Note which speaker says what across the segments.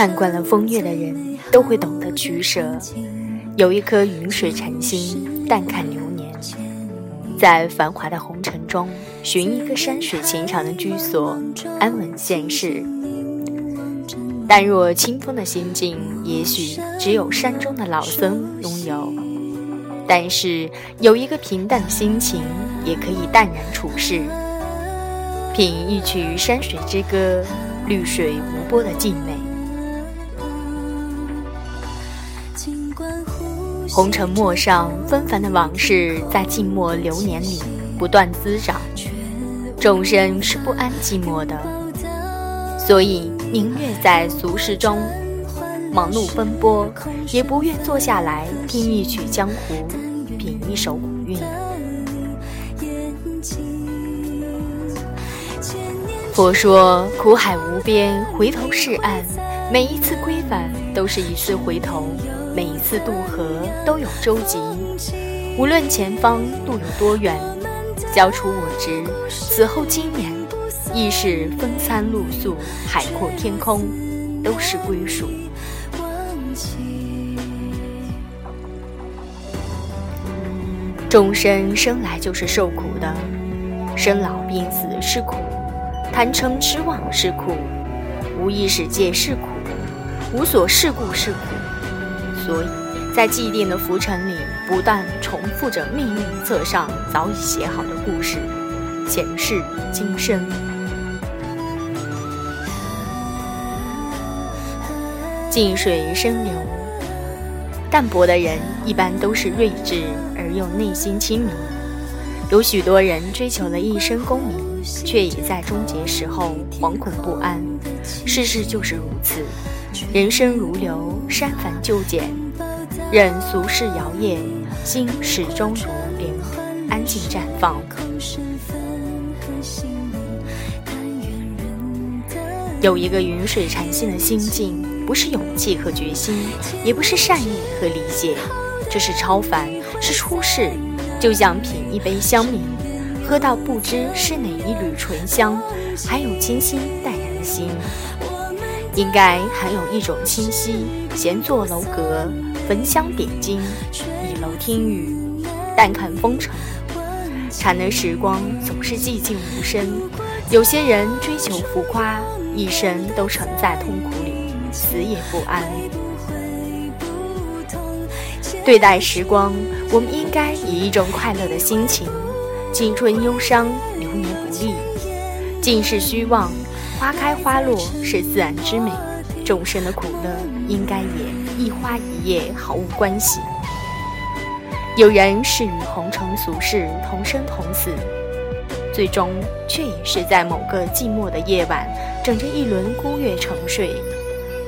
Speaker 1: 看惯了风月的人都会懂得取舍，有一颗云水禅心，淡看流年，在繁华的红尘中寻一个山水情长的居所，安稳现世。但若清风的心境，也许只有山中的老僧拥有，但是有一个平淡的心情，也可以淡然处世。品一曲山水之歌，绿水无波的静美。红尘陌上纷繁的往事，在静默流年里不断滋长。众生是不安寂寞的，所以。宁愿在俗世中忙碌奔波，也不愿坐下来听一曲江湖，品一首古韵。佛说苦海无边，回头是岸。每一次归返都是一次回头，每一次渡河都有舟楫。无论前方路有多远，交出我执，此后经年。亦是风餐露宿，海阔天空，都是归属。众生生来就是受苦的，生老病死是苦，贪嗔痴妄是苦，无意识界是苦，无所事故是苦。所以在既定的浮尘里，不断重复着命运册上早已写好的故事，前世今生。静水深流，淡泊的人一般都是睿智而又内心清明。有许多人追求了一生功名，却也在终结时候惶恐不安。世事就是如此，人生如流，删繁就简，任俗世摇曳，心始终如莲，安静绽放。有一个云水禅心的心境。不是勇气和决心，也不是善意和理解，这是超凡，是出世。就像品一杯香茗，喝到不知是哪一缕醇香，还有清新淡然的心。应该还有一种清晰，闲坐楼阁，焚香点睛，倚楼听雨，淡看风尘。禅的时光总是寂静无声。有些人追求浮夸，一生都沉在痛苦里。死也不安。对待时光，我们应该以一种快乐的心情。青春忧伤，流年不利，尽是虚妄。花开花落是自然之美，众生的苦乐应该也一花一叶毫无关系。有人是与红尘俗世同生同死，最终却也是在某个寂寞的夜晚，枕着一轮孤月沉睡。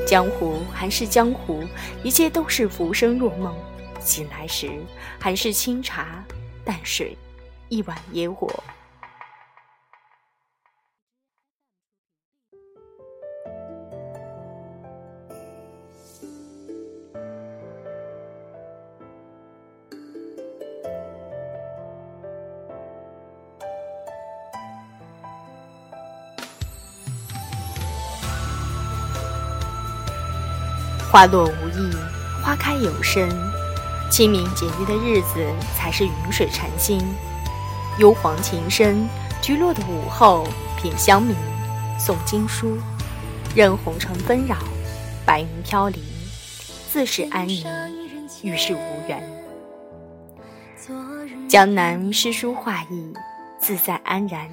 Speaker 1: 江湖还是江湖，一切都是浮生若梦。醒来时，还是清茶淡水，一碗野火。花落无意，花开有声。清明节约的日子，才是云水禅心。幽篁情深，菊落的午后，品香茗，诵经书，任红尘纷扰，白云飘零，自是安宁，与世无缘。江南诗书画意，自在安然。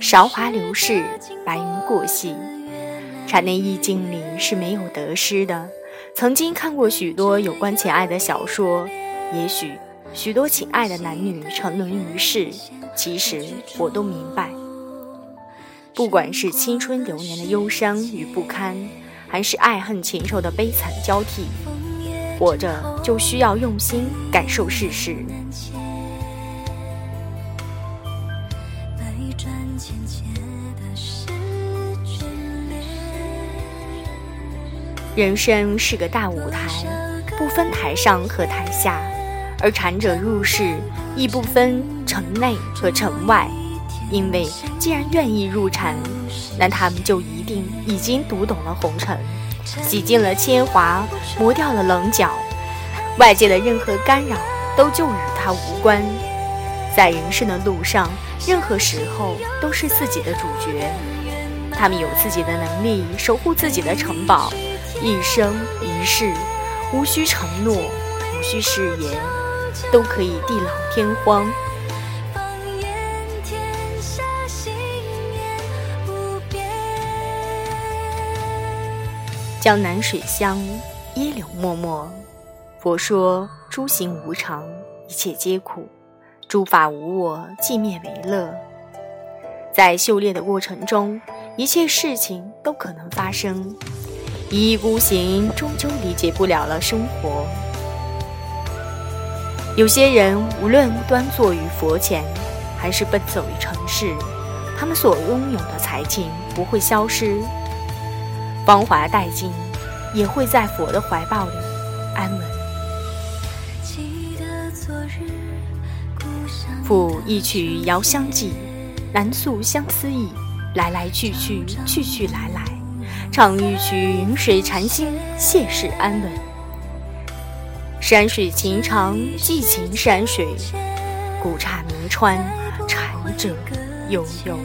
Speaker 1: 韶华流逝，白云过隙。禅内意境里是没有得失的。曾经看过许多有关情爱的小说，也许许多情爱的男女沉沦于世。其实我都明白，不管是青春流年的忧伤与不堪，还是爱恨情仇的悲惨交替，活着就需要用心感受世事。人生是个大舞台，不分台上和台下，而禅者入世亦不分城内和城外，因为既然愿意入禅，那他们就一定已经读懂了红尘，洗尽了铅华，磨掉了棱角，外界的任何干扰都就与他无关。在人生的路上，任何时候都是自己的主角。他们有自己的能力，守护自己的城堡，一生一世，无需承诺，无需誓言，都可以地老天荒。江南水乡，椰柳脉脉。佛说诸行无常，一切皆苦；诸法无我，寂灭为乐。在修炼的过程中，一切事情都可能发生。一意孤行，终究理解不了了生活。有些人无论端坐于佛前，还是奔走于尘世，他们所拥有的才情不会消失。芳华殆尽，也会在佛的怀抱里安稳。赋一曲遥相寄，难诉相思意。来来去去，去去来来，唱一曲云水禅心，谢世安稳。山水情长，寄情山水，古刹名川，禅者悠悠。